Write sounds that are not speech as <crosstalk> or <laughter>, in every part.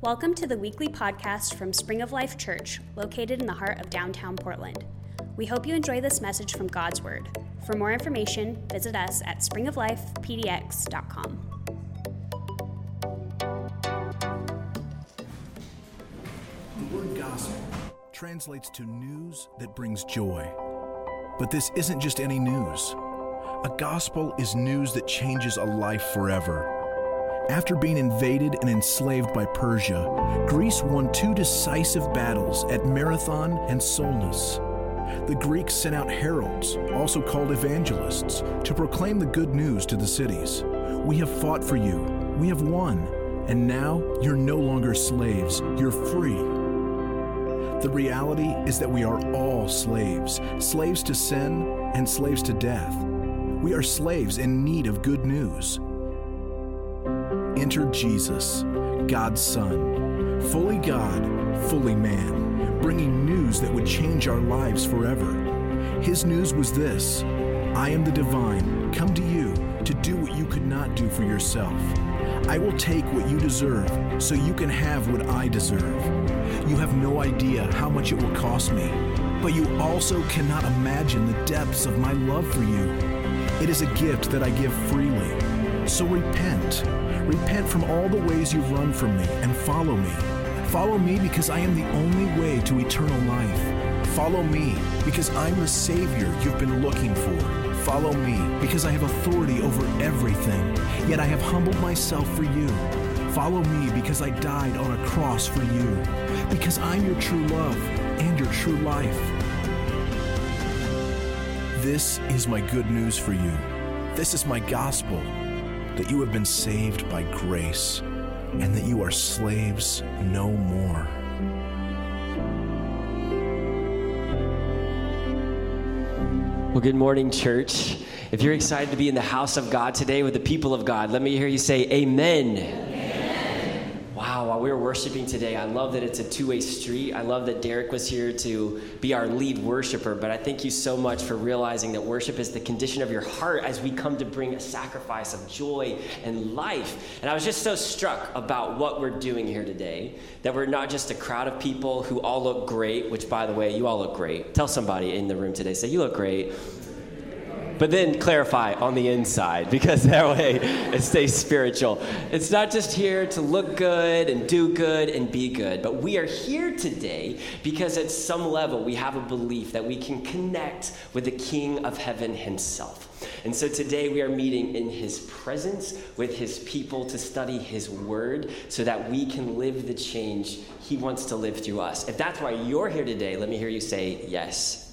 Welcome to the weekly podcast from Spring of Life Church, located in the heart of downtown Portland. We hope you enjoy this message from God's Word. For more information, visit us at springoflifepdx.com. The word gospel translates to news that brings joy. But this isn't just any news. A gospel is news that changes a life forever. After being invaded and enslaved by Persia, Greece won two decisive battles at Marathon and Salamis. The Greeks sent out heralds, also called evangelists, to proclaim the good news to the cities. We have fought for you, we have won, and now you're no longer slaves, you're free. The reality is that we are all slaves slaves to sin and slaves to death. We are slaves in need of good news. Enter Jesus, God's Son, fully God, fully man, bringing news that would change our lives forever. His news was this I am the divine, come to you to do what you could not do for yourself. I will take what you deserve so you can have what I deserve. You have no idea how much it will cost me, but you also cannot imagine the depths of my love for you. It is a gift that I give freely. So repent. Repent from all the ways you've run from me and follow me. Follow me because I am the only way to eternal life. Follow me because I'm the Savior you've been looking for. Follow me because I have authority over everything, yet I have humbled myself for you. Follow me because I died on a cross for you, because I'm your true love and your true life. This is my good news for you. This is my gospel that you have been saved by grace and that you are slaves no more. Well, good morning, church. If you're excited to be in the house of God today with the people of God, let me hear you say amen. While we were worshiping today, I love that it's a two way street. I love that Derek was here to be our lead worshiper, but I thank you so much for realizing that worship is the condition of your heart as we come to bring a sacrifice of joy and life. And I was just so struck about what we're doing here today that we're not just a crowd of people who all look great, which, by the way, you all look great. Tell somebody in the room today, say, You look great but then clarify on the inside because that way it stays spiritual. It's not just here to look good and do good and be good, but we are here today because at some level we have a belief that we can connect with the King of Heaven himself. And so today we are meeting in his presence with his people to study his word so that we can live the change he wants to live through us. If that's why you're here today, let me hear you say yes.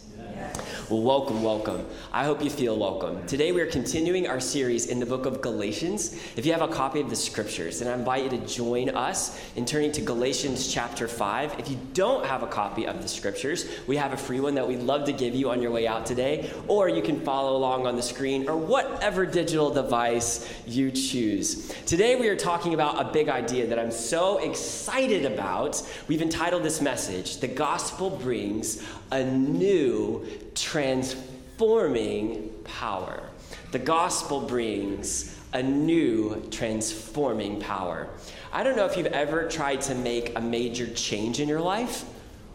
Welcome, welcome. I hope you feel welcome. Today we are continuing our series in the book of Galatians. If you have a copy of the scriptures, then I invite you to join us in turning to Galatians chapter 5. If you don't have a copy of the scriptures, we have a free one that we'd love to give you on your way out today, or you can follow along on the screen or whatever digital device you choose. Today we are talking about a big idea that I'm so excited about. We've entitled this message, The Gospel Brings a New transforming power. The gospel brings a new transforming power. I don't know if you've ever tried to make a major change in your life.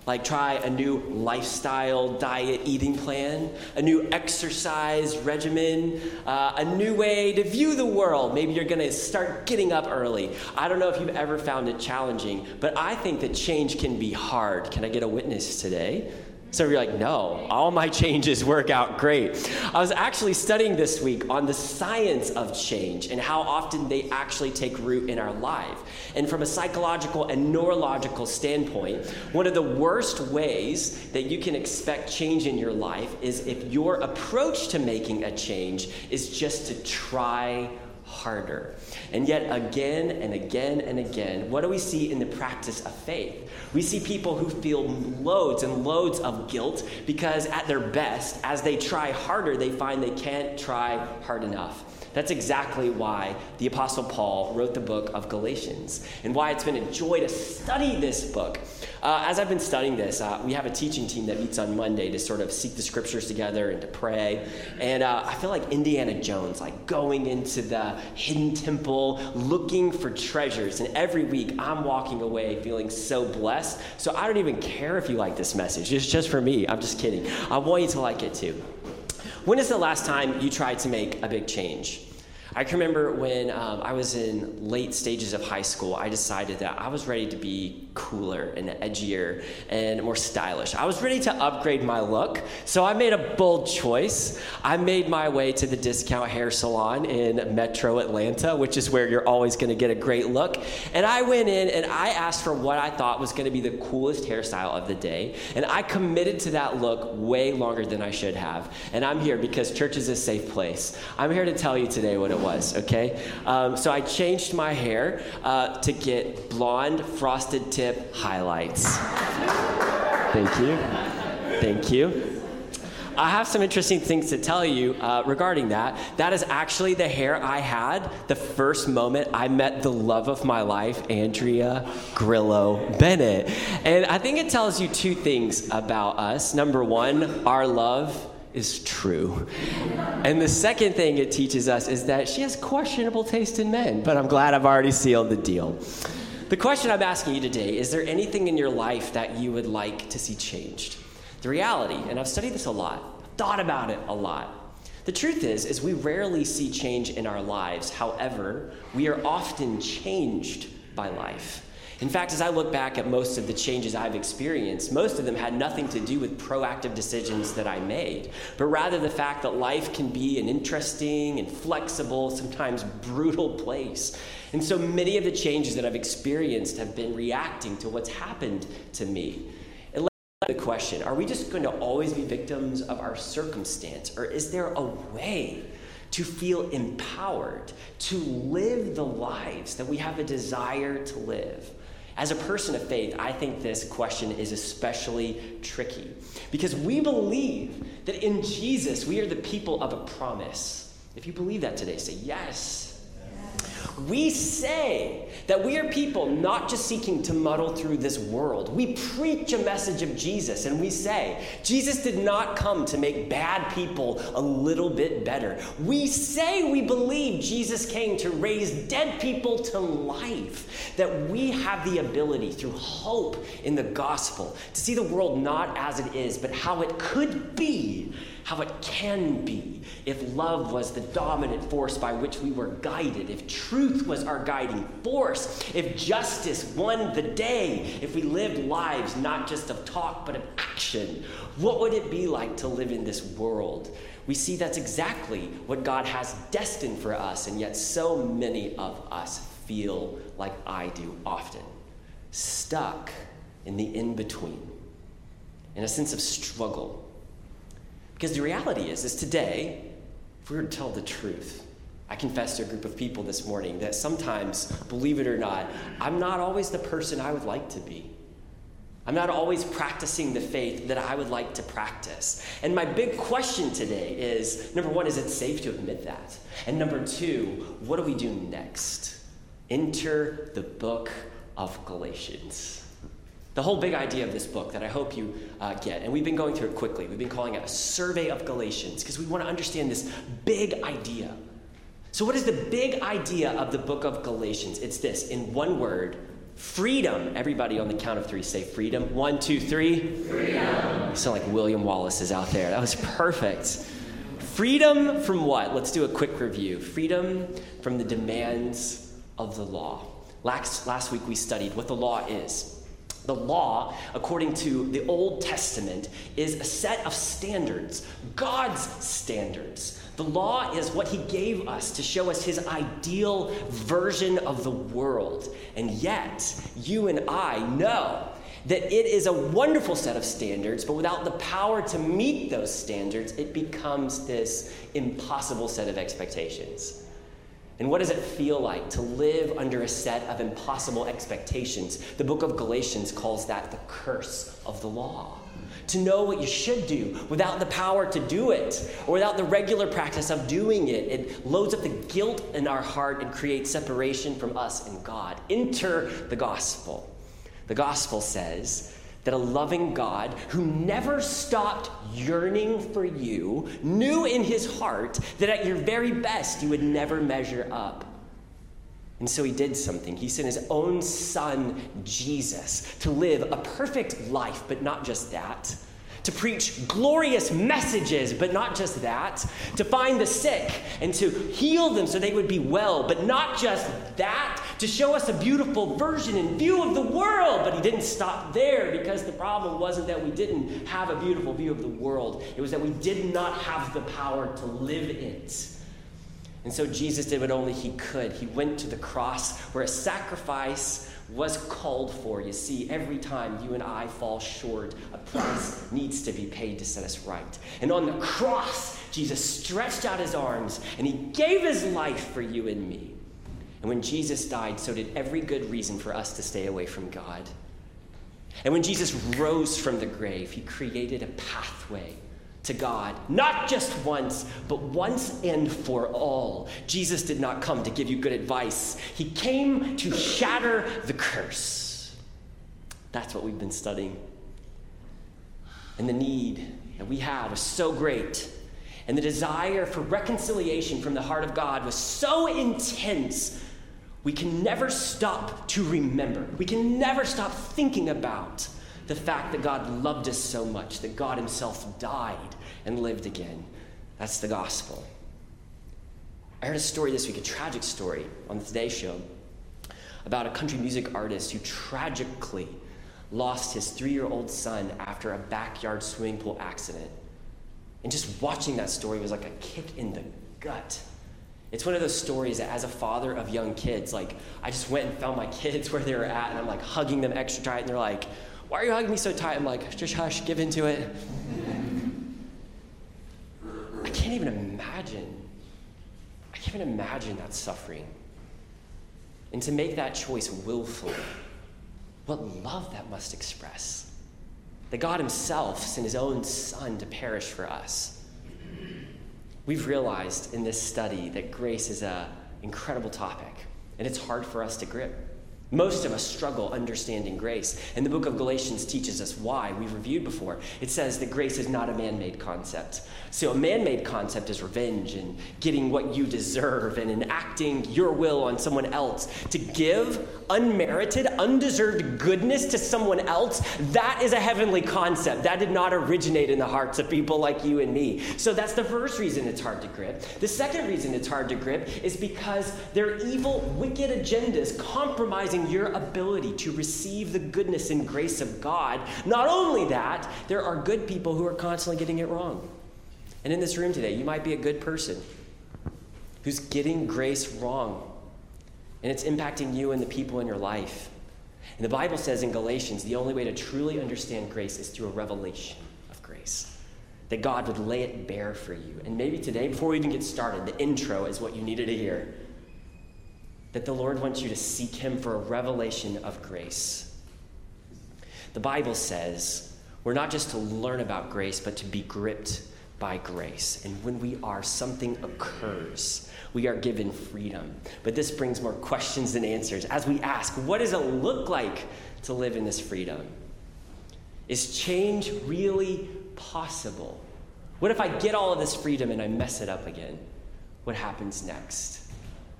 Like, try a new lifestyle, diet, eating plan, a new exercise regimen, uh, a new way to view the world. Maybe you're to start getting up early. I don't know if you've ever found it challenging, but I think that change can be hard. Can I get a witness today? So you're like, no, all my <laughs> changes work out great. I was actually studying this week on the science of change and how often they actually take root in our life. And from a psychological and neurological standpoint, one of the worst ways that you can expect change in your life is if your approach to making a change is just to try harder. And yet, again and again and again, what do we see in the practice of faith? We see people who feel loads and loads of guilt because, at their best, as they try harder, they find they can't try hard enough. That's exactly why the Apostle Paul wrote the book of Galatians and why it's been a joy to study this book. Uh, as I've been studying this, uh, we have a teaching team that meets on Monday to sort of seek the scriptures together and to pray. And uh, I feel like Indiana Jones, like going into the hidden temple, looking for treasures. And every week I'm walking away feeling so blessed. So I don't even care if you like this message. It's just for me. I'm just kidding. I want you to like it too. When is the last time you tried to make a big change? I can remember when um, I was in late stages of high school, I decided that I was ready to be cooler and edgier and more stylish. I was ready to upgrade my look, so I made a bold choice. I made my way to the discount hair salon in Metro Atlanta, which is where you're always going to get a great look. And I went in and I asked for what I thought was going to be the coolest hairstyle of the day. And I committed to that look way longer than I should have. And I'm here because church is a safe place. I'm here to tell you today what it was, okay? Um, so I changed my hair uh, to get blonde, frosted tip highlights. Thank you. Thank you. I have some interesting things to tell you uh, regarding that. That is actually the hair I had the first moment I met the love of my life, Andrea Grillo Bennett. And I think it tells you two things about us. Number one, our love is true. And the second thing it teaches us is that she has questionable taste in men, but I'm glad I've already sealed the deal. The question I'm asking you today is there anything in your life that you would like to see changed? The reality, and I've studied this a lot, thought about it a lot. The truth is is we rarely see change in our lives. However, we are often changed by life. In fact, as I look back at most of the changes I've experienced, most of them had nothing to do with proactive decisions that I made, but rather the fact that life can be an interesting and flexible, sometimes brutal place. And so many of the changes that I've experienced have been reacting to what's happened to me. And the question are we just going to always be victims of our circumstance, or is there a way? to feel empowered, to live the lives that we have a desire to live. As a person of faith, I think this question is especially tricky because we believe that in Jesus we are the people of a promise. If you believe that today, say yes. We say that we are people not just seeking to muddle through this world. We preach a message of Jesus and we say, Jesus did not come to make bad people a little bit better. We say we believe Jesus came to raise dead people to life, that we have the ability through hope in the gospel to see the world not as it is, but how it could be how it can be if love was the dominant force by which we were guided, if truth was our guiding force, if justice won the day, if we lived lives not just of talk but of action. What would it be like to live in this world? We see that's exactly what God has destined for us, and yet so many of us feel like I do often stuck in the in between, in a sense of struggle because the reality is, is today, if we were to tell the truth, I confessed to a group of people this morning that sometimes, believe it or not, I'm not always the person I would like to be. I'm not always practicing the faith that I would like to practice. And my big question today is number one, is it safe to admit that? And number two, what do we do next? Enter the book of Galatians. The whole big idea of this book that I hope you uh, get, and we've been going through it quickly, we've been calling it a survey of Galatians because we want to understand this big idea. So, what is the big idea of the book of Galatians? It's this in one word freedom. Everybody on the count of three say freedom. One, two, three. Freedom. You sound like William Wallace is out there. That was perfect. Freedom from what? Let's do a quick review. Freedom from the demands of the law. Last, last week we studied what the law is. The law, according to the Old Testament, is a set of standards, God's standards. The law is what He gave us to show us His ideal version of the world. And yet, you and I know that it is a wonderful set of standards, but without the power to meet those standards, it becomes this impossible set of expectations. And what does it feel like to live under a set of impossible expectations? The book of Galatians calls that the curse of the law. to know what you should do without the power to do it or without the regular practice of doing it. It loads up the guilt in our heart and creates separation from us and God. Enter the gospel. The gospel says that a loving God who never stopped yearning for you knew in his heart that at your very best you would never measure up. And so he did something. He sent his own son, Jesus, to live a perfect life, but not just that. To preach glorious messages, but not just that. To find the sick and to heal them so they would be well, but not just that. To show us a beautiful version and view of the world. But he didn't stop there because the problem wasn't that we didn't have a beautiful view of the world, it was that we did not have the power to live it. And so Jesus did what only he could. He went to the cross where a sacrifice was called for. You see, every time you and I fall short, a price needs to be paid to set us right. And on the cross, Jesus stretched out his arms and he gave his life for you and me. And when Jesus died, so did every good reason for us to stay away from God. And when Jesus rose from the grave, he created a pathway to God, not just once, but once and for all. Jesus did not come to give you good advice, He came to shatter the curse. That's what we've been studying. And the need that we had was so great, and the desire for reconciliation from the heart of God was so intense. We can never stop to remember. We can never stop thinking about the fact that God loved us so much, that God Himself died and lived again. That's the gospel. I heard a story this week, a tragic story on the Today Show about a country music artist who tragically lost his three year old son after a backyard swimming pool accident. And just watching that story was like a kick in the gut. It's one of those stories that, as a father of young kids, like I just went and found my kids <laughs> where they were at, and I'm like hugging them extra tight, and they're like, why are you hugging me so tight? I'm like, just hush, give into it. I can't even imagine. I can't even imagine that suffering. And to make that choice willfully, what love that must express. That God Himself sent His own Son to perish for us. We've realized in this study that grace is an incredible topic, and it's hard for us to grip. Most of us struggle understanding grace. And the book of Galatians teaches us why. We've reviewed before. It says that grace is not a man made concept. So, a man made concept is revenge and getting what you deserve and enacting your will on someone else. To give unmerited, undeserved goodness to someone else, that is a heavenly concept. That did not originate in the hearts of people like you and me. So, that's the first reason it's hard to grip. The second reason it's hard to grip is because their evil, wicked agendas compromising your ability to receive the goodness and grace of God. Not only that, there are good people who are constantly getting it wrong. And in this room today, you might be a good person who's getting grace wrong. And it's impacting you and the people in your life. And the Bible says in Galatians the only way to truly understand grace is through a revelation of grace. That God would lay it bare for you. And maybe today, before we even get started, the intro is what you needed to hear that the Lord wants you to seek Him for a revelation of grace. The Bible says we're not just to learn about grace, but to be gripped by grace. And when we are, something occurs. We are given freedom. But this brings more questions than answers as we ask what does it look like to live in this freedom? Is change really possible? What if I get all of this freedom and I mess it up again? What happens next?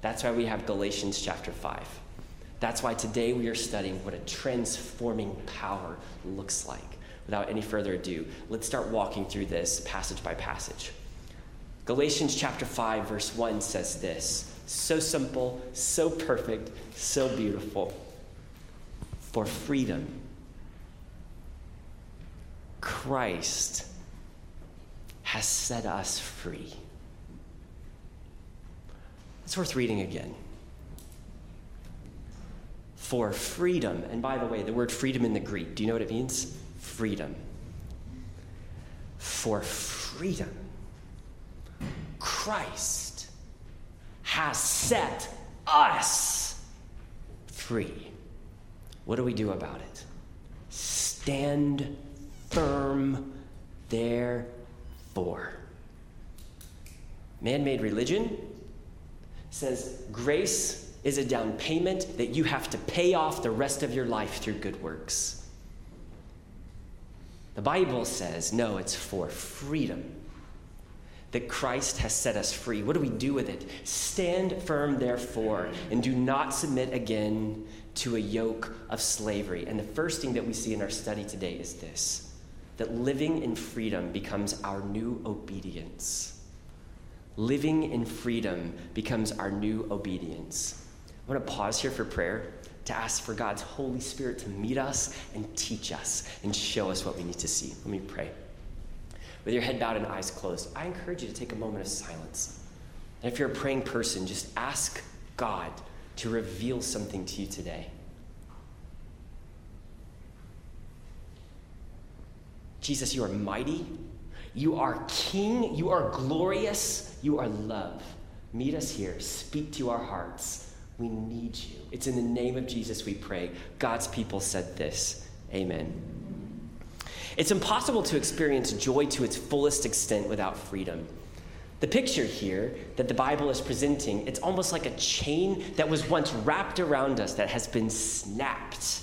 That's why we have Galatians chapter 5. That's why today we are studying what a transforming power looks like. Without any further ado, let's start walking through this passage by passage. Galatians chapter 5, verse 1 says this so simple, so perfect, so beautiful. For freedom, Christ has set us free. It's worth reading again. For freedom, and by the way, the word freedom in the Greek, do you know what it means? Freedom. For freedom, Christ has set us free. What do we do about it? Stand firm therefore. Man made religion says grace is a down payment that you have to pay off the rest of your life through good works. The Bible says, no, it's for freedom. That Christ has set us free. What do we do with it? Stand firm, therefore, and do not submit again to a yoke of slavery. And the first thing that we see in our study today is this that living in freedom becomes our new obedience. Living in freedom becomes our new obedience. I want to pause here for prayer to ask for God's Holy Spirit to meet us and teach us and show us what we need to see. Let me pray. With your head bowed and eyes closed, I encourage you to take a moment of silence. And if you're a praying person, just ask God to reveal something to you today. Jesus, you are mighty. You are king. You are glorious. You are love. Meet us here. Speak to our hearts. We need you. It's in the name of Jesus we pray. God's people said this. Amen. It's impossible to experience joy to its fullest extent without freedom. The picture here that the Bible is presenting, it's almost like a chain that was once wrapped around us that has been snapped.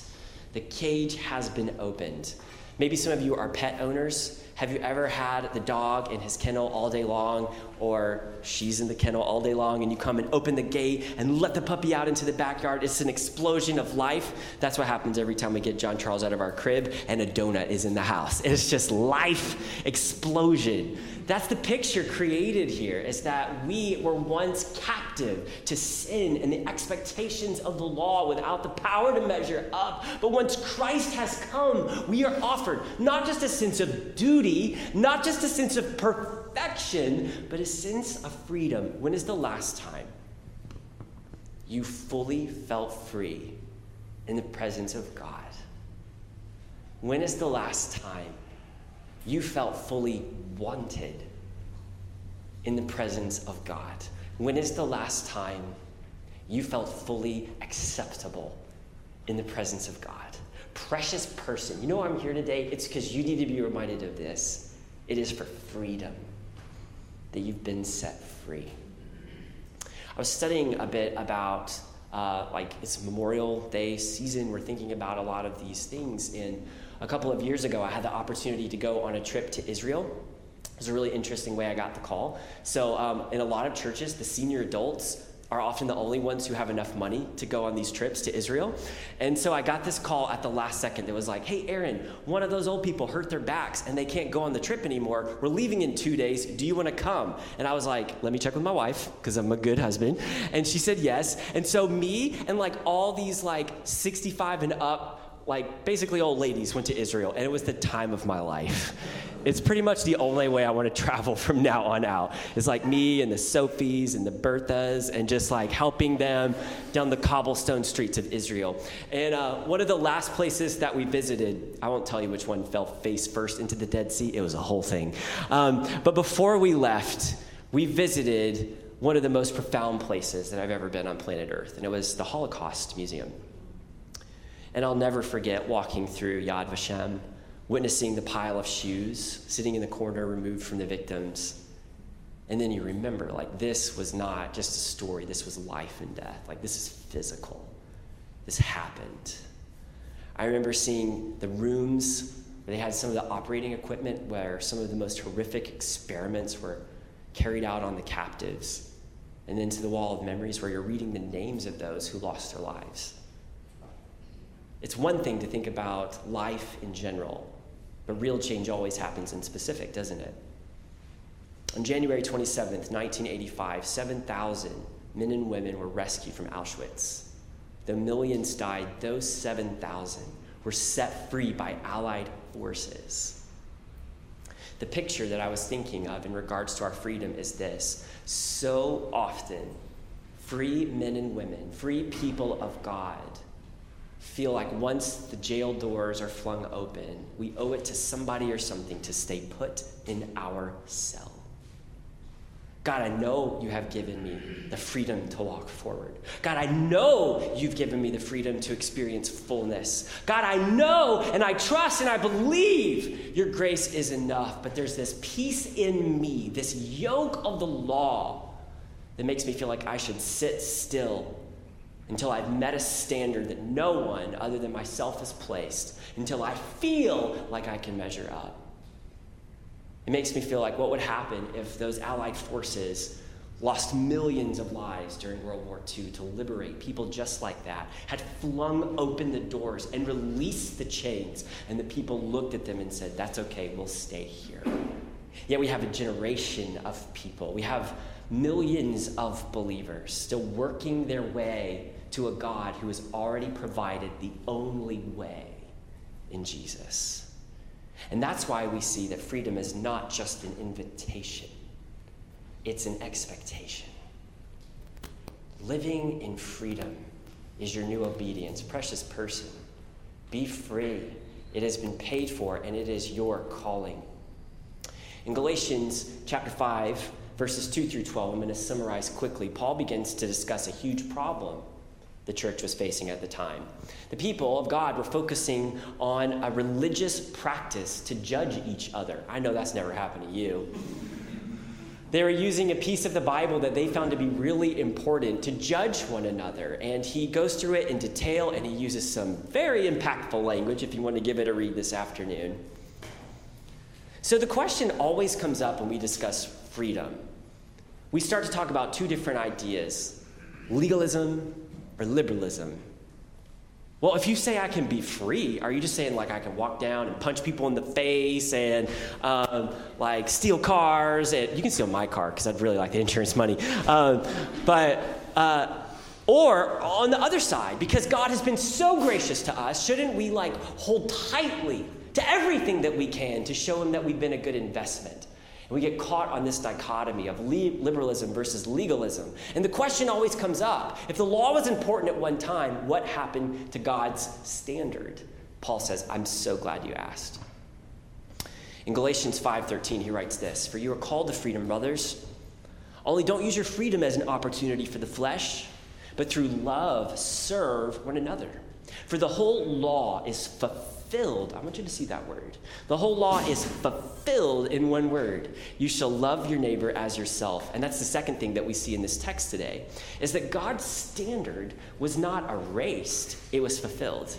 The cage has been opened. Maybe some of you are pet owners. Have you ever had the dog in his kennel all day long, or she's in the kennel all day long, and you come and open the gate and let the puppy out into the backyard? It's an explosion of life. That's what happens every time we get John Charles out of our crib and a donut is in the house. It's just life explosion. That's the picture created here is that we were once captive to sin and the expectations of the law without the power to measure up. But once Christ has come, we are offered not just a sense of duty, not just a sense of perfection, but a sense of freedom. When is the last time you fully felt free in the presence of God? When is the last time you felt fully wanted in the presence of God? When is the last time you felt fully acceptable in the presence of God? Precious person, you know I'm here today? It's because you need to be reminded of this. It is for freedom that you've been set free. I was studying a bit about uh, like it's Memorial Day season. We're thinking about a lot of these things. And a couple of years ago, I had the opportunity to go on a trip to Israel. It was a really interesting way I got the call. So, um, in a lot of churches, the senior adults are often the only ones who have enough money to go on these trips to Israel. And so I got this call at the last second that was like, hey, Aaron, one of those old people hurt their backs and they can't go on the trip anymore. We're leaving in two days. Do you want to come? And I was like, let me check with my wife because I'm a good husband. And she said yes. And so me and like all these like 65 and up like basically old ladies went to Israel, and it was the time of my life. It's pretty much the only way I want to travel <laughs> from now on out. It's like me and the Sophies and the Berthas, and just like helping them down the cobblestone streets of Israel. And uh, one of the last places that we visited, I won't tell you which one fell face first into the Dead Sea, it was a whole thing. Um, but before we left, we visited one of the most profound places that I've ever been on planet Earth, and it was the Holocaust Museum. And I'll never forget walking through Yad Vashem, witnessing the pile of shoes sitting in the corner removed from the victims. And then you remember, like, this was not just a story, this was life and death. Like, this is physical. This happened. I remember seeing the rooms where they had some of the operating equipment where some of the most horrific experiments were carried out on the captives. And then to the wall of memories where you're reading the names of those who lost their lives. It's one thing to think about life in general, but real change always happens in specific, doesn't it? On January 27th, 1985, 7,000 men and women were rescued from Auschwitz. The millions died, those 7,000 were set free by Allied forces. The picture that I was thinking of in regards to our freedom is this so often, free men and women, free people of God, feel like once the jail doors are flung open, we owe it to somebody or something to stay put in our cell. God, I know you have given me the freedom to walk forward. God, I know you've given me the freedom to experience fullness. God, I know and I trust and I believe your grace is enough. But there's this peace in me, this yoke of the law that makes me feel like I should sit still until I've met a standard that no one other than myself has placed, until I feel like I can measure up. It makes me feel like what would happen if those Allied forces lost millions of lives during World War II to liberate people just like that, had flung open the doors and released the chains, and the people looked at them and said, That's okay, we'll stay here. Yet we have a generation of people, we have millions of believers still working their way to a God who has already provided the only way in Jesus. And that's why we see that freedom is not just an invitation, it's an expectation. Living in freedom is your new obedience. Precious person, be free. It has been paid for, and it is your calling. In Galatians chapter 5, verses 2 through 12, I'm going to summarize quickly. Paul begins to discuss a huge problem the church was facing at the time. The people of God were focusing on a religious practice to judge each other. I know that's never happened to you. They were using a piece of the Bible that they found to be really important to judge one another. And he goes through it in detail and he uses some very impactful language if you want to give it a read this afternoon. So the question always comes up when we discuss freedom. We start to talk about two different ideas legalism or liberalism? Well, if you say I can be free, are you just saying like I can walk down and punch people in the face and um, like steal cars? And you can steal my car because I'd really like the insurance money. Um, but uh, or on the other side, because God has been so gracious to us, shouldn't we like hold tightly to everything that we can to show Him that we've been a good investment? And we get caught on this dichotomy of liberalism versus legalism. And the question always comes up if the law was important at one time, what happened to God's standard? Paul says, I'm so glad you asked. In Galatians 5:13 he writes this, "For you are called to freedom, brothers. Only don't use your freedom as an opportunity for the flesh, but through love serve one another. For the whole law is fulfilled fulfilled. I want you to see that word. The whole law is fulfilled in one word. You shall love your neighbor as yourself. And that's the second thing that we see in this text today is that God's standard was not erased, it was fulfilled.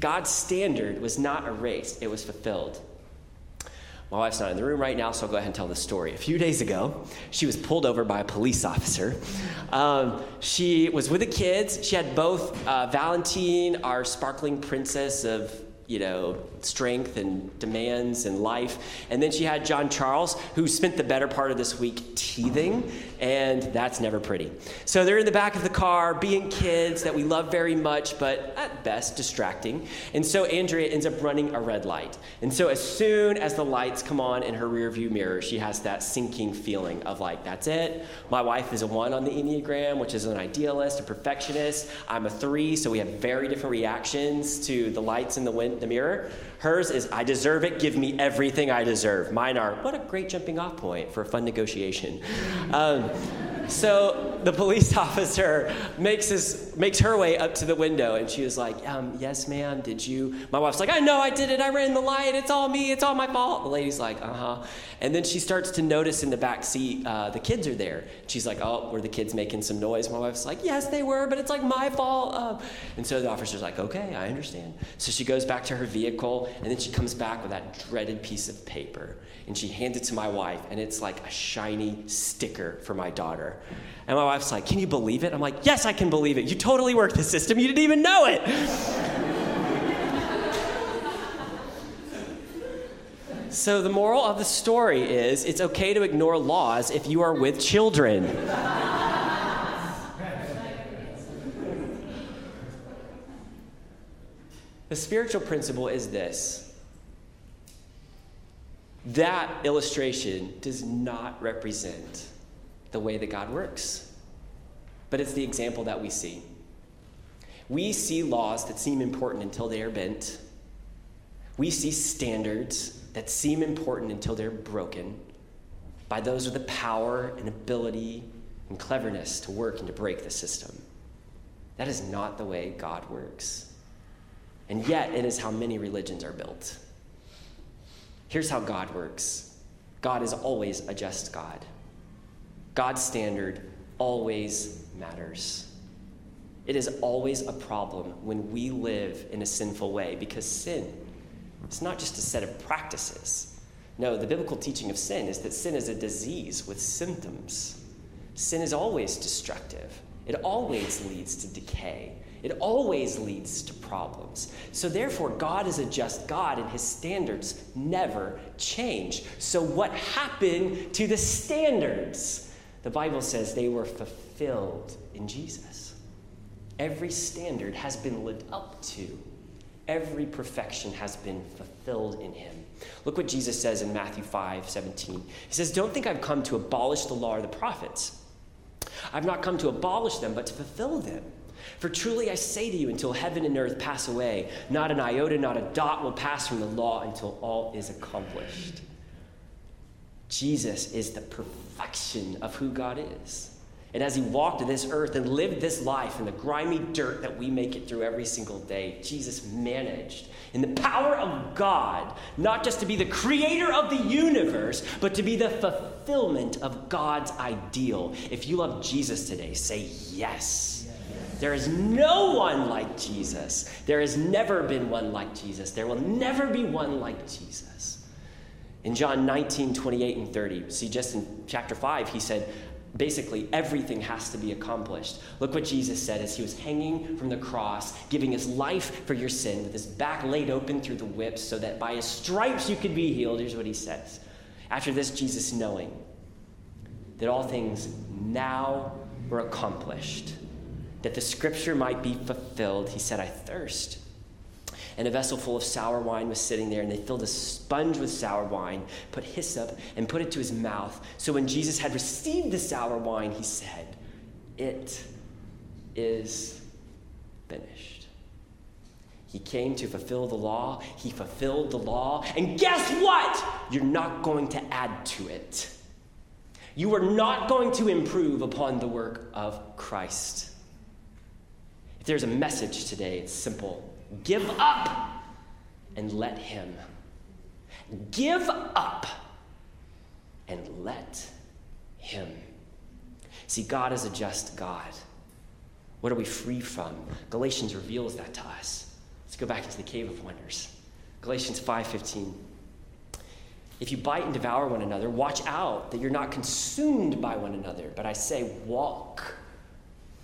God's standard was not erased, it was fulfilled. My wife's not in the room right now, so I'll go ahead and tell the story. A few days ago, she was pulled over by a police officer. Um, she was with the kids. She had both uh, Valentine, our sparkling princess of you know, strength and demands and life. And then she had John Charles, who spent the better part of this week teething, and that's never pretty. So they're in the back of the car, being kids that we love very much, but at best distracting. And so Andrea ends up running a red light. And so as soon as the lights come on in her rearview mirror, she has that sinking feeling of like, that's it. My wife is a one on the Enneagram, which is an idealist, a perfectionist. I'm a three, so we have very different reactions to the lights in the wind the mirror. Hers is, I deserve it, give me everything I deserve. Mine are, what a great jumping off point for a fun negotiation. Um, so the police <laughs> officer makes his makes her way up to the window, and she was like, um, "Yes, ma'am. Did you?" My wife's like, "I know I did it. I ran the light. It's all me. It's all my fault." The lady's like, "Uh huh." And then she starts to notice in the back seat uh, the kids are there. She's like, "Oh, were the kids making some noise?" My wife's like, "Yes, they were, but it's like my fault." Uh. And so the officer's like, "Okay, I understand." So she goes back to her vehicle, and then she comes back with that dreaded piece of paper and she hands it to my wife, and it's like a shiny sticker for my daughter. And my wife's like, Can you believe it? I'm like, Yes, I can believe it. You totally worked the system. You didn't even know it. <laughs> so, the moral of the story is it's okay to ignore laws if you are with children. the spiritual principle is this that illustration does not represent the way that God works, but it's the example that we see. We see laws that seem important until they are bent. We see standards that seem important until they're broken. by those with the power and ability and cleverness to work and to break the system. That is not the way God works. And yet, it is how many religions are built. Here's how God works God is always a just God. God's standard always matters. It is always a problem when we live in a sinful way because sin is not just a set of practices. No, the biblical teaching of sin is that sin is a disease with symptoms. Sin is always destructive, it always leads to decay, it always leads to problems. So, therefore, God is a just God and his standards never change. So, what happened to the standards? The Bible says they were fulfilled in Jesus. Every standard has been lived up to, every perfection has been fulfilled in him. Look what Jesus says in Matthew 5 17. He says, Don't think I've come to abolish the law or the prophets. I've not come to abolish them, but to fulfill them. For truly I say to you, until heaven and earth pass away, not an iota, not a dot will pass from the law until all is accomplished. Jesus is the perfection of who God is. And as he walked this earth and lived this life in the grimy dirt that we make it through every single day, Jesus managed in the power of God not just to be the creator of the universe, but to be the fulfillment of God's ideal. If you love Jesus today, say yes. There is no one like Jesus. There has never been one like Jesus. There will never be one like Jesus. In John 19, 28 and 30, see, just in chapter 5, he said, basically everything has to be accomplished. Look what Jesus said as he was hanging from the cross, giving his life for your sin, with his back laid open through the whips, so that by his stripes you could be healed. Here's what he says. After this, Jesus, knowing that all things now were accomplished, that the scripture might be fulfilled, he said, I thirst and a vessel full of sour wine was sitting there, and they filled a sponge with sour wine, put hyssop, and put it to his mouth. So when Jesus had received the sour wine, he said, It is finished. He came to fulfill the law, he fulfilled the law, and guess what? You're not going to add to it. You are not going to improve upon the work of Christ. There's a message today, it's simple Give up and let Him. Give up and let Him. See, God is a just God. What are we free from? Galatians reveals that to us. Let's go back into the cave of wonders. Galatians 5:15. If you bite and devour one another, watch out that you're not consumed by one another, but I say walk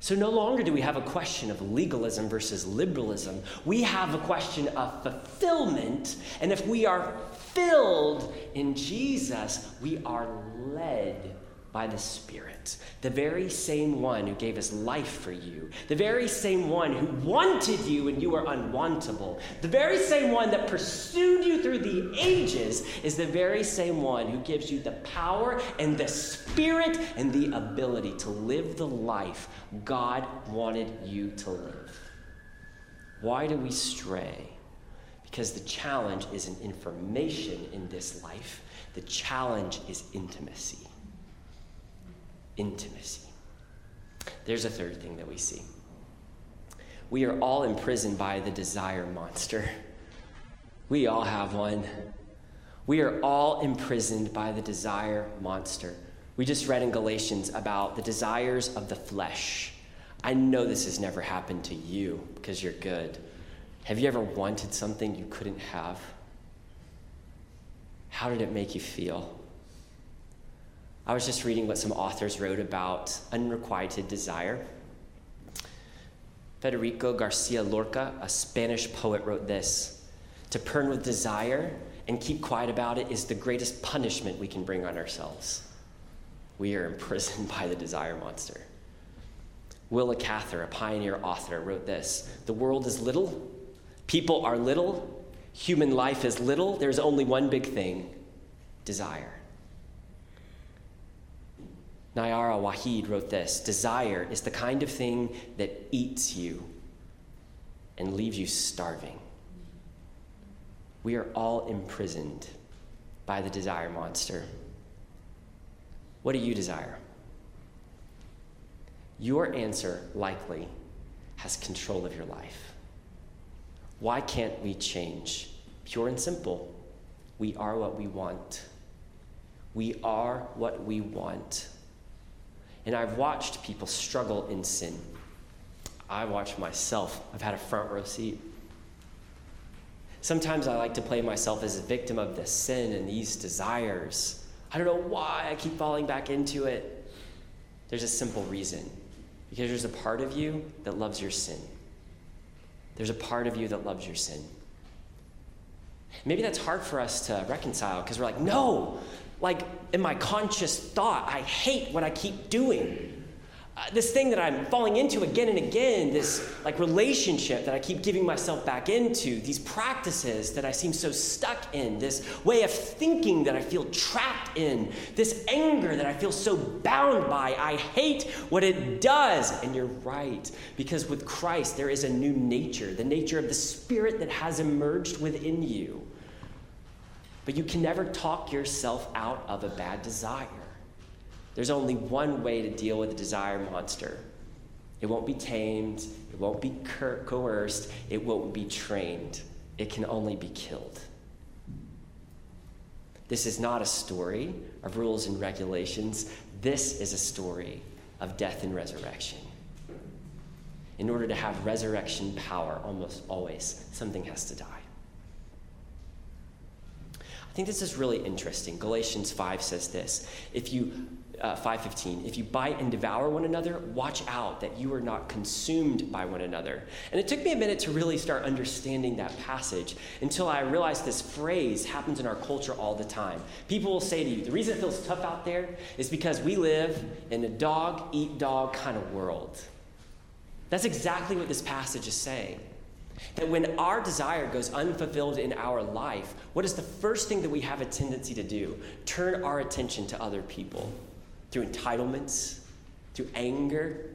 So no longer do we have a question of legalism versus liberalism. We have a question of fulfillment. And if we are filled in Jesus, we are led by the Spirit, the very same one who gave his life for you, the very same one who wanted you when you were unwantable, the very same one that pursued you through the ages is the very same one who gives you the power and the Spirit and the ability to live the life God wanted you to live. Why do we stray? Because the challenge isn't information in this life, the challenge is intimacy intimacy. There's a third thing that we see. We are all imprisoned by the desire monster. We all have one. We are all imprisoned by the desire monster. We just read in Galatians about the desires of the flesh. I know this has never happened to you because you're good. Have you ever wanted something you couldn't have? How did it make you feel? I was just reading what some authors wrote about unrequited desire. Federico Garcia Lorca, a Spanish poet, wrote this To burn with desire and keep quiet about it is the greatest punishment we can bring on ourselves. we are imprisoned <laughs> by the desire monster. Willa Cather, a pioneer author, wrote this The world is little, people are little, human life is little. There's only one big thing desire. Nayyirah Waheed wrote this Desire is the kind of thing that eats you and leaves you starving. We are all imprisoned by the desire monster. What do you desire? Your answer likely has control of your life. Why can't we change? Pure and simple. We are what we want. We are what we want. And I've watched people struggle in sin. I watch myself. I've had a front row seat. Sometimes I like to play myself as a victim of this sin and these desires. I don't know why I keep falling back into it. There's a simple reason because there's a part of you that loves your sin. There's a part of you that loves your sin. Maybe that's hard for us to reconcile because we're like, no, like in my conscious thought, I hate what I keep doing. Uh, this thing that I'm falling into again and again, this like relationship that I keep giving myself back into, these practices that I seem so stuck in, this way of thinking that I feel trapped in, this anger that I feel so bound by. I hate what it does. And you're right, because with Christ there is a new nature, the nature of the Spirit that has emerged within you. But you can never talk yourself out of a bad desire. There's only one way to deal with a desire monster it won't be tamed, it won't be coerced, it won't be trained. It can only be killed. This is not a story of rules and regulations. This is a story of death and resurrection. In order to have resurrection power, almost always, something has to die. I think this is really interesting. Galatians 5 says this. If you uh, 5.15 if you bite and devour one another watch out that you are not consumed by one another. And it took me a minute to really start understanding that passage until i realized this phrase happens in our culture all the time. People will say to you the reason it feels tough out there is because we live in a dog eat dog kind of world. That's exactly what this passage is saying that when our desire goes unfulfilled in our life, what is the first thing that we have a tendency to do? Turn our attention to other people through entitlements, through anger,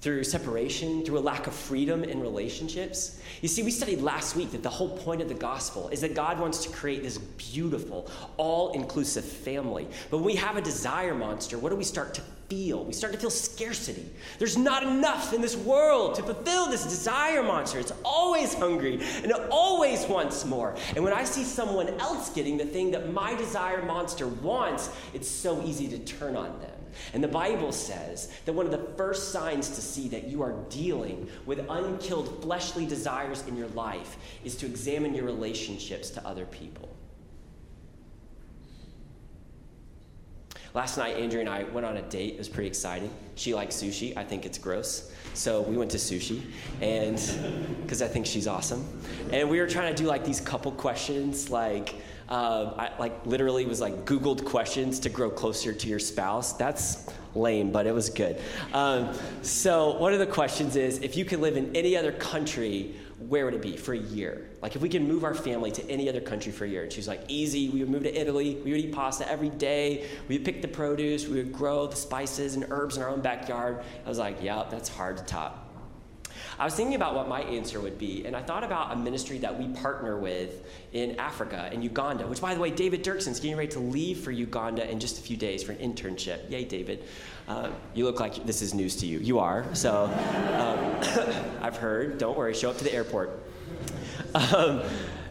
through separation, through a lack of freedom in relationships. You see, we studied last week that the whole point of the gospel is that God wants to create this beautiful, all inclusive family. But when we have a desire monster, what do we start to feel? We start to feel scarcity. There's not enough in this world to fulfill this desire monster. It's always hungry and it always wants more. And when I see someone else getting the thing that my desire monster wants, it's so easy to turn on them. And the Bible says that one of the first signs to see that you are dealing with unkilled fleshly desires in your life is to examine your relationships to other people. Last night, Andrea and I went on a date. It was pretty exciting. She likes sushi. I think it's gross. So we went to sushi, and because I think she's awesome. And we were trying to do like these couple questions, like, uh, I like literally was like Googled questions to grow closer to your spouse. That's lame, but it was good. Um, so one of the questions is, if you could live in any other country, where would it be for a year? Like if we could move our family to any other country for a year. And she was like, easy. We would move to Italy. We would eat pasta every day. We would pick the produce. We would grow the spices and herbs in our own backyard. I was like, yeah, that's hard to top. I was thinking about what my answer would be, and I thought about a ministry that we partner with in Africa, in Uganda, which, by the way, David Dirkson's getting ready to leave for Uganda in just a few days for an internship. Yay, David. Uh, you look like this is news to you. You are, so um, <coughs> I've heard. Don't worry, show up to the airport. Um,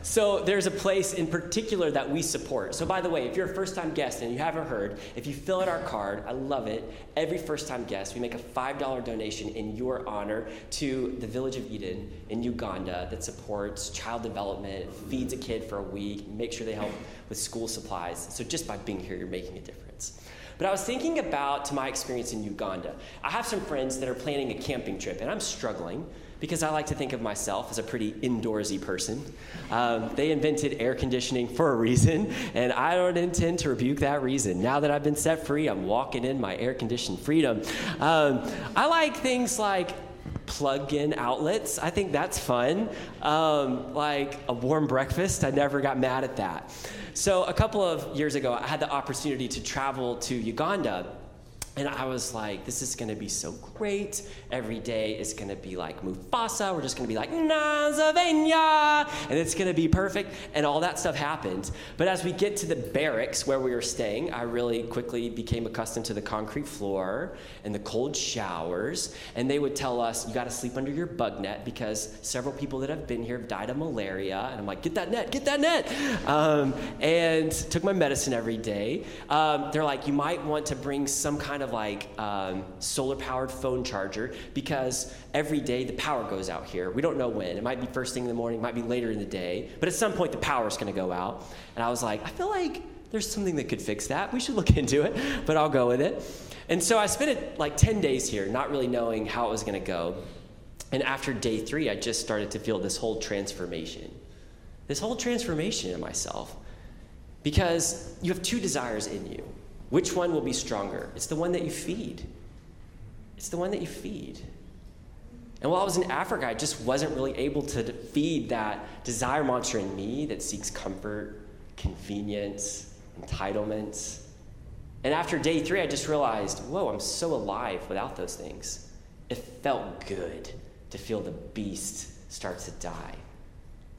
so there's a place in particular that we support. So by the way, if you're a first-time guest and you haven't heard, if you fill out our card, I love it. Every first-time guest, we make a $5 donation in your honor to the Village of Eden in Uganda that supports child development, feeds a kid for a week, make sure they help with school supplies. So just by being here, you're making a difference. But I was thinking about to my experience in Uganda. I have some friends that are planning a camping trip, and I'm struggling because I like to think of myself as a pretty indoorsy person. Um, they invented air conditioning for a reason, and I don't intend to rebuke that reason. Now that I've been set free, I'm walking in my air conditioned freedom. Um, I like things like plug in outlets. I think that's fun. Um, like a warm breakfast, I never got mad at that. So, a couple of years ago, I had the opportunity to travel to Uganda and I was like, this is gonna be so great. Every day is gonna be like Mufasa. We're just gonna be like, Nazavenya. And it's gonna be perfect. And all that stuff happened. But as we get to the barracks where we were staying, I really quickly became accustomed to the concrete floor and the cold showers. And they would tell us, you gotta sleep under your bug net because several people that have been here have died of malaria. And I'm like, get that net, get that net. Um, and took my medicine every day. Um, they're like, you might want to bring some kind of of like um, solar powered phone charger because every day the power goes out here. We don't know when. It might be first thing in the morning, it might be later in the day, but at some point the power is going to go out. And I was like, I feel like there's something that could fix that. We should look <laughs> into it, but I'll go with it. And so I spent it like 10 days here, not really knowing how it was going to go. And after day three, I just started to feel this whole transformation. This whole transformation in myself. Because you have two desires in you. Which one will be stronger? It's the one that you feed. It's the one that you feed. And while I was in Africa, I just wasn't really able to feed that desire monster in me that seeks comfort, convenience, entitlements. And after day three, I just realized, whoa, I'm so alive without those things. It felt good to feel the beast start to die.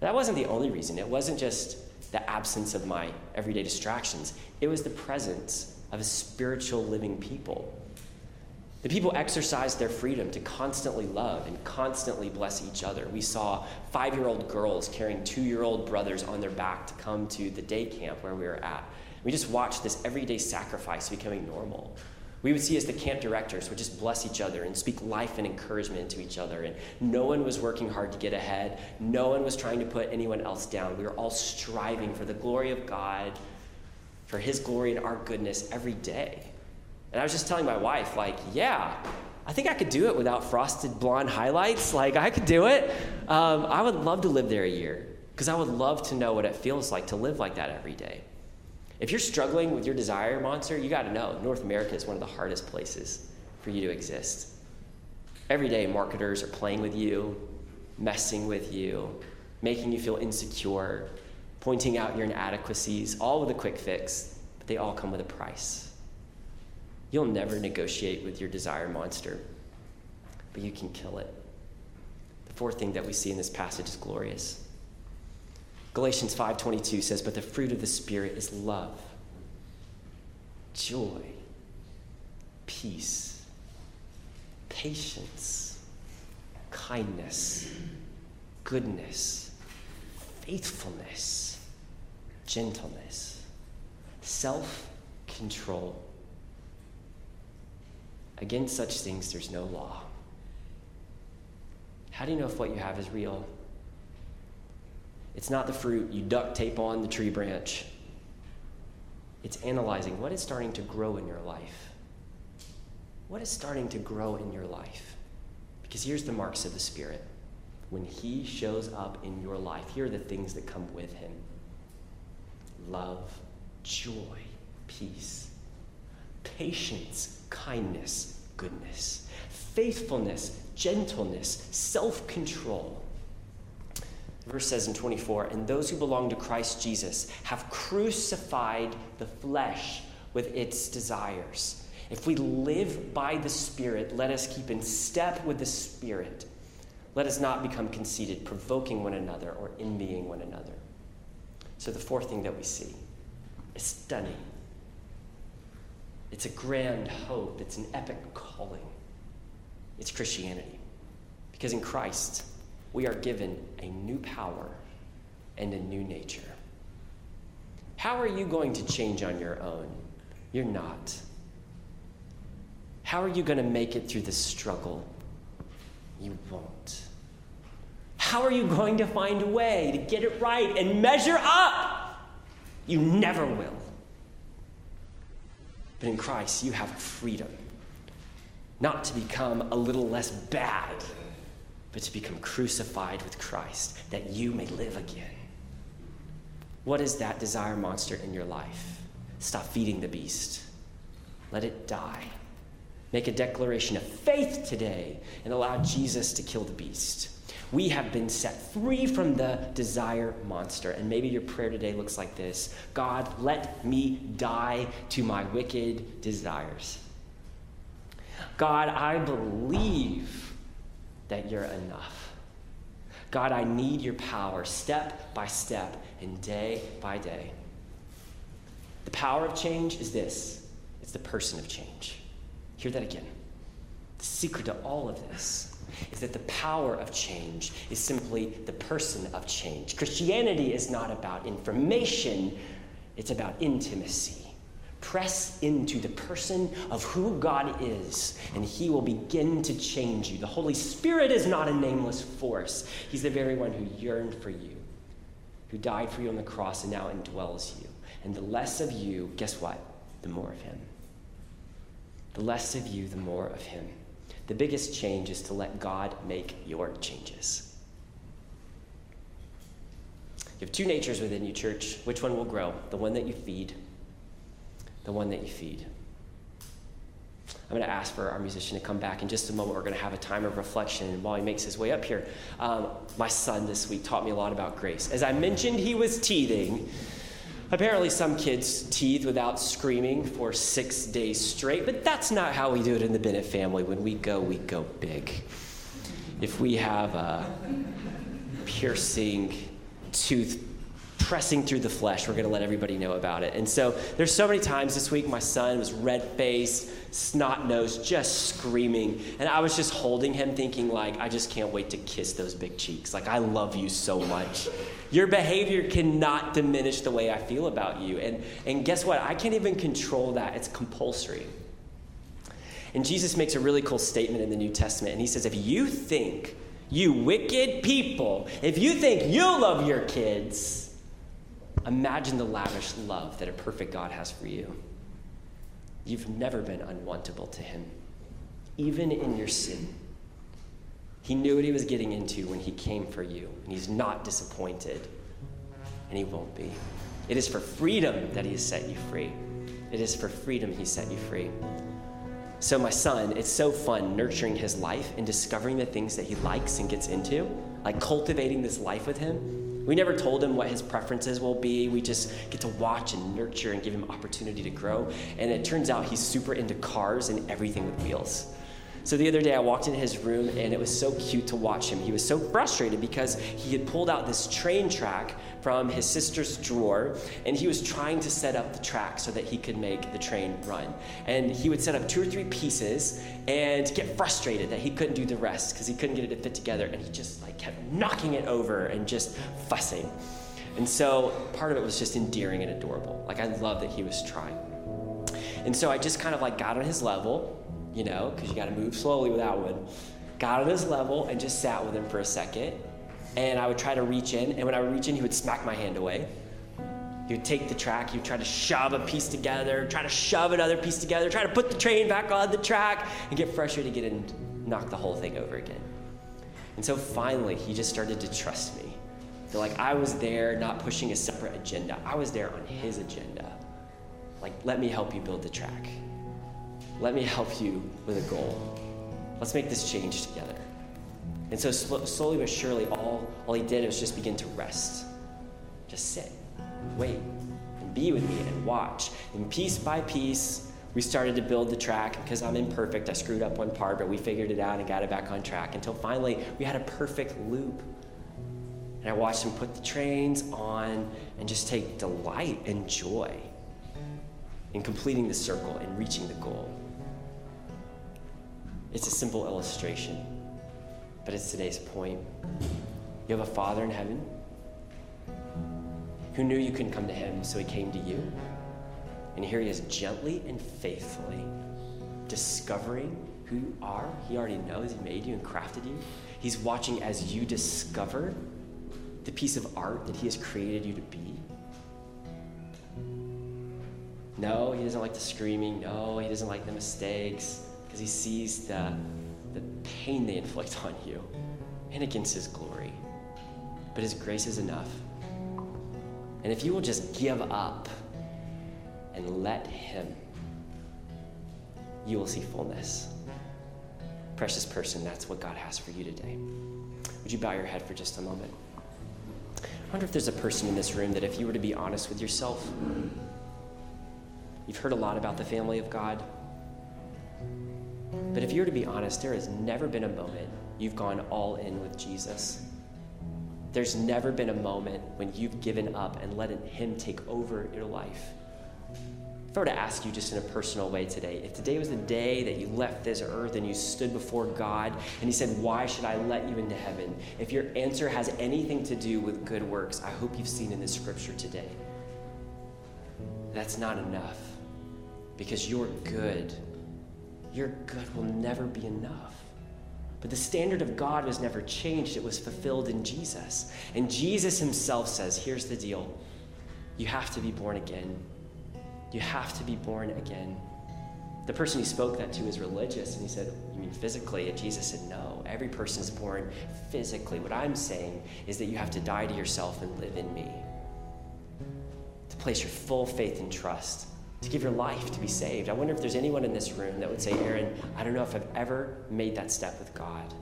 That wasn't the only reason. It wasn't just the absence of my everyday distractions, it was the presence of a spiritual living people. The people exercised their freedom to constantly love and constantly bless each other. We saw five year old girls carrying two year old brothers on their back to come to the day camp where we were at. We just watched this everyday sacrifice becoming normal. We would see as the camp directors would just bless each other and speak life and encouragement to each other. And no one was working hard to get ahead. No one was trying to put anyone else down. We were all striving for the glory of God for His glory and our goodness every day. And I was just telling my wife, like, yeah, I think I could do it without frosted blonde highlights. Like, I could do it. Um, I would love to live there a year because I would love to know what it feels like to live like that every day. If you're struggling with your desire monster, you got to know North America is one of the hardest places for you to exist. Every day, marketers are playing with you, messing with you, making you feel insecure, pointing out your inadequacies, all with a quick fix, but they all come with a price. You'll never negotiate with your desire monster, but you can kill it. The fourth thing that we see in this passage is glorious. Galatians 5:22 says, "But the fruit of the spirit is love, joy, peace, patience, kindness, goodness, faithfulness, gentleness, self control. Against such things, there's no law. How do you know if what you have is real? It's not the fruit you duct tape on the tree branch. It's analyzing what is starting to grow in your life. What is starting to grow in your life? Because here's the marks of the Spirit. When He shows up in your life, here are the things that come with Him love, joy, peace, patience, kindness, goodness, faithfulness, gentleness, self control. Verse says in 24, and those who belong to Christ Jesus have crucified the flesh with its desires. If we live by the Spirit, let us keep in step with the Spirit. Let us not become conceited, provoking one another or envying one another. So, the fourth thing that we see is stunning. It's a grand hope, it's an epic calling. It's Christianity. Because in Christ, we are given a new power and a new nature. How are you going to change on your own? You're not. How are you going to make it through the struggle? You won't. How are you going to find a way to get it right and measure up? You never will. But in Christ, you have freedom not to become a little less bad, but to become crucified with Christ, that you may live again. What is that desire monster in your life? Stop feeding the beast. Let it die. Make a declaration of faith today and allow Jesus to kill the beast. We have been set free from the desire monster. And maybe your prayer today looks like this God, let me die to my wicked desires. God, I believe that you're enough. God, I need your power step by step and day by day. The power of change is this it's the person of change. Hear that again. The secret to all of this is that the power of change is simply the person of change. Christianity is not about information, it's about intimacy. Press into the person of who God is, and He will begin to change you. The Holy Spirit is not a nameless force, He's the very one who yearned for you, who died for you on the cross, and now indwells you. And the less of you, guess what? The more of Him. The less of you, the more of Him. The biggest change is to let God make your changes. You have two natures within you, church. Which one will grow? The one that you feed, the one that you feed. I'm going to ask for our musician to come back in just a moment. We're going to have a time of reflection. And while he makes his way up here, um, my son this week taught me a lot about grace. As I mentioned, he was teething. Apparently, some kids teeth without screaming for six days straight, but that's not how we do it in the Bennett family. When we go, we go big. If we have a piercing tooth pressing through the flesh, we're going to let everybody know about it. And so there's so many times this week my son was red faced, snot nosed, just screaming. And I was just holding him, thinking, like, I just can't wait to kiss those big cheeks. Like, I love you so much. Your behavior cannot diminish the way I feel about you. And, and guess what? I can't even control that, it's compulsory. And Jesus makes a really cool statement in the New Testament. And he says, If you think, you wicked people, if you think you love your kids, Imagine the lavish love that a perfect God has for you. You've never been unwantable to Him, even in your sin. He knew what He was getting into when He came for you, and He's not disappointed, and He won't be. It is for freedom that He has set you free. It is for freedom He set you free. So, my son, it's so fun nurturing his life and discovering the things that he likes and gets into, like cultivating this life with him we never told him what his preferences will be. We just get to watch and nurture and give him opportunity to grow. And it turns out he's super into cars and everything with wheels. So the other day I walked into his room and it was so cute to watch him. He was so frustrated because he had pulled out this train track from his sister's drawer and he was trying to set up the track so that he could make the train run. And he would set up two or three pieces and get frustrated that he couldn't do the rest because he couldn't get it to fit together and he just like kept knocking it over and just fussing. And so part of it was just endearing and adorable. Like I love that he was trying. And so I just kind of like got on his level you know, because you got to move slowly with that one. Got on his level and just sat with him for a second. And I would try to reach in, and when I would reach in, he would smack my hand away. He would take the track, he would try to shove a piece together, try to shove another piece together, try to put the train back on the track, and get frustrated get and knock the whole thing over again. And so finally, he just started to trust me. Like I was there, not pushing a separate agenda. I was there on his agenda. Like, let me help you build the track. Let me help you with a goal. Let's make this change together. And so, slowly but surely, all, all he did was just begin to rest. Just sit, wait, and be with me and watch. And piece by piece, we started to build the track because I'm imperfect. I screwed up one part, but we figured it out and got it back on track until finally we had a perfect loop. And I watched him put the trains on and just take delight and joy in completing the circle and reaching the goal. It's a simple illustration, but it's today's point. You have a Father in heaven who knew you couldn't come to him, so he came to you. And here he is gently and faithfully discovering who you are. He already knows, he made you and crafted you. He's watching as you discover the piece of art that he has created you to be. No, he doesn't like the screaming. No, he doesn't like the mistakes because he sees the, the pain they inflict on you. and against His glory. But His grace is enough. And if you will just give up and let Him, you will see fullness. Precious person, that's what God has for you today. Would you bow your head for just a moment? I wonder if there's a person in this room that if you were to be honest with yourself, you've heard a lot about the family of God. But if you were to be honest, there has never been a moment you've gone all in with Jesus. There's never been a moment when you've given up and let Him take over your life. If I were to ask you just in a personal way today, if today was the day that you left this earth and you stood before God and He said, Why should I let you into heaven? If your answer has anything to do with good works, I hope you've seen in this scripture today. That's not enough because you're good. Your good will never be enough. But the standard of God was never changed, it was fulfilled in Jesus. And Jesus himself says, here's the deal you have to be born again. You have to be born again. The person he spoke that to is religious, and he said, You mean physically? And Jesus said, No, every person is born physically. What I'm saying is that you have to die to yourself and live in me. To place your full faith and trust to give your life to be saved. I wonder if there's anyone in this room that would say, Aaron, I don't know if I've ever made that step with God.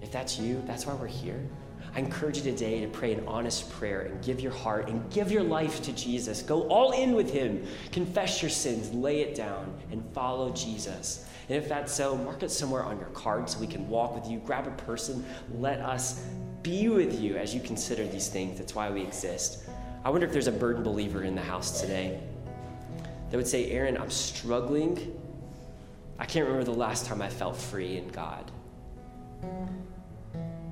If that's you, that's why we're here. I encourage you today to pray an honest prayer and give your heart and give your life to Jesus. Go all in with Him. Confess your sins, lay it down, and follow Jesus. And if that's so, mark it somewhere on your card so we can walk with you. Grab a person. Let us be with you as you consider these things. That's why we exist. I wonder if there's a burdened believer in the house today that would say, Aaron, I'm struggling. I can't remember the last time I felt free in God.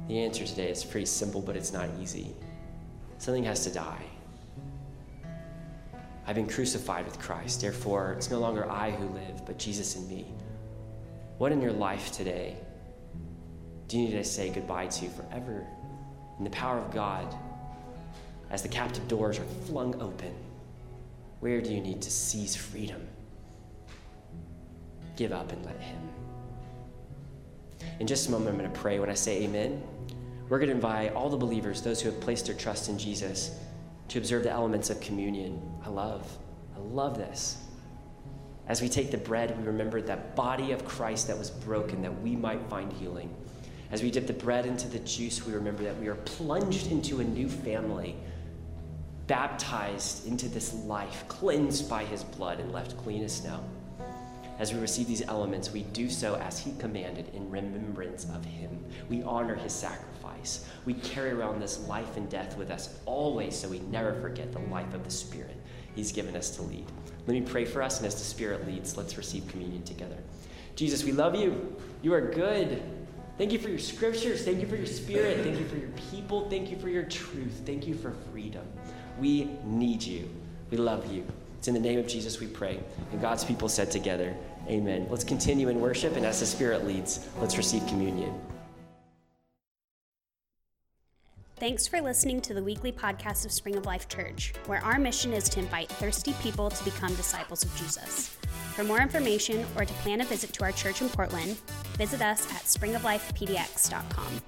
The answer today is pretty simple, but it's not easy. Something has to die. I've been crucified with Christ. Therefore, it's no longer I who live, but Jesus in me. What in your life today do you need to say goodbye to forever in the power of God as the captive doors are flung open? Where do you need to seize freedom? Give up and let Him. In just a moment, I'm going to pray. When I say amen, we're going to invite all the believers, those who have placed their trust in Jesus, to observe the elements of communion. I love, I love this. As we take the bread, we remember that body of Christ that was broken that we might find healing. As we dip the bread into the juice, we remember that we are plunged into a new family baptized into this life, cleansed by his blood, and left clean as snow. As we receive these elements, we do so as he commanded in remembrance of him. We honor his sacrifice. We carry around this life and death with us always so we never forget the life of the Spirit he's given us to lead. Let me pray for us, and as the Spirit leads, let's receive communion together. Jesus, we love you. You are good. Thank you for your scriptures. Thank you for your spirit. Thank you for your people. Thank you for your truth. Thank you for freedom. We need you. We love you. It's in the name of Jesus we pray. And God's people said together, Amen. Let's continue in worship, and as the Spirit leads, let's receive communion. Thanks for listening to the weekly podcast of Spring of Life Church, where our mission is to invite thirsty people to become disciples of Jesus. For more information or to plan a visit to our church in Portland, visit us at springoflifepdx.com.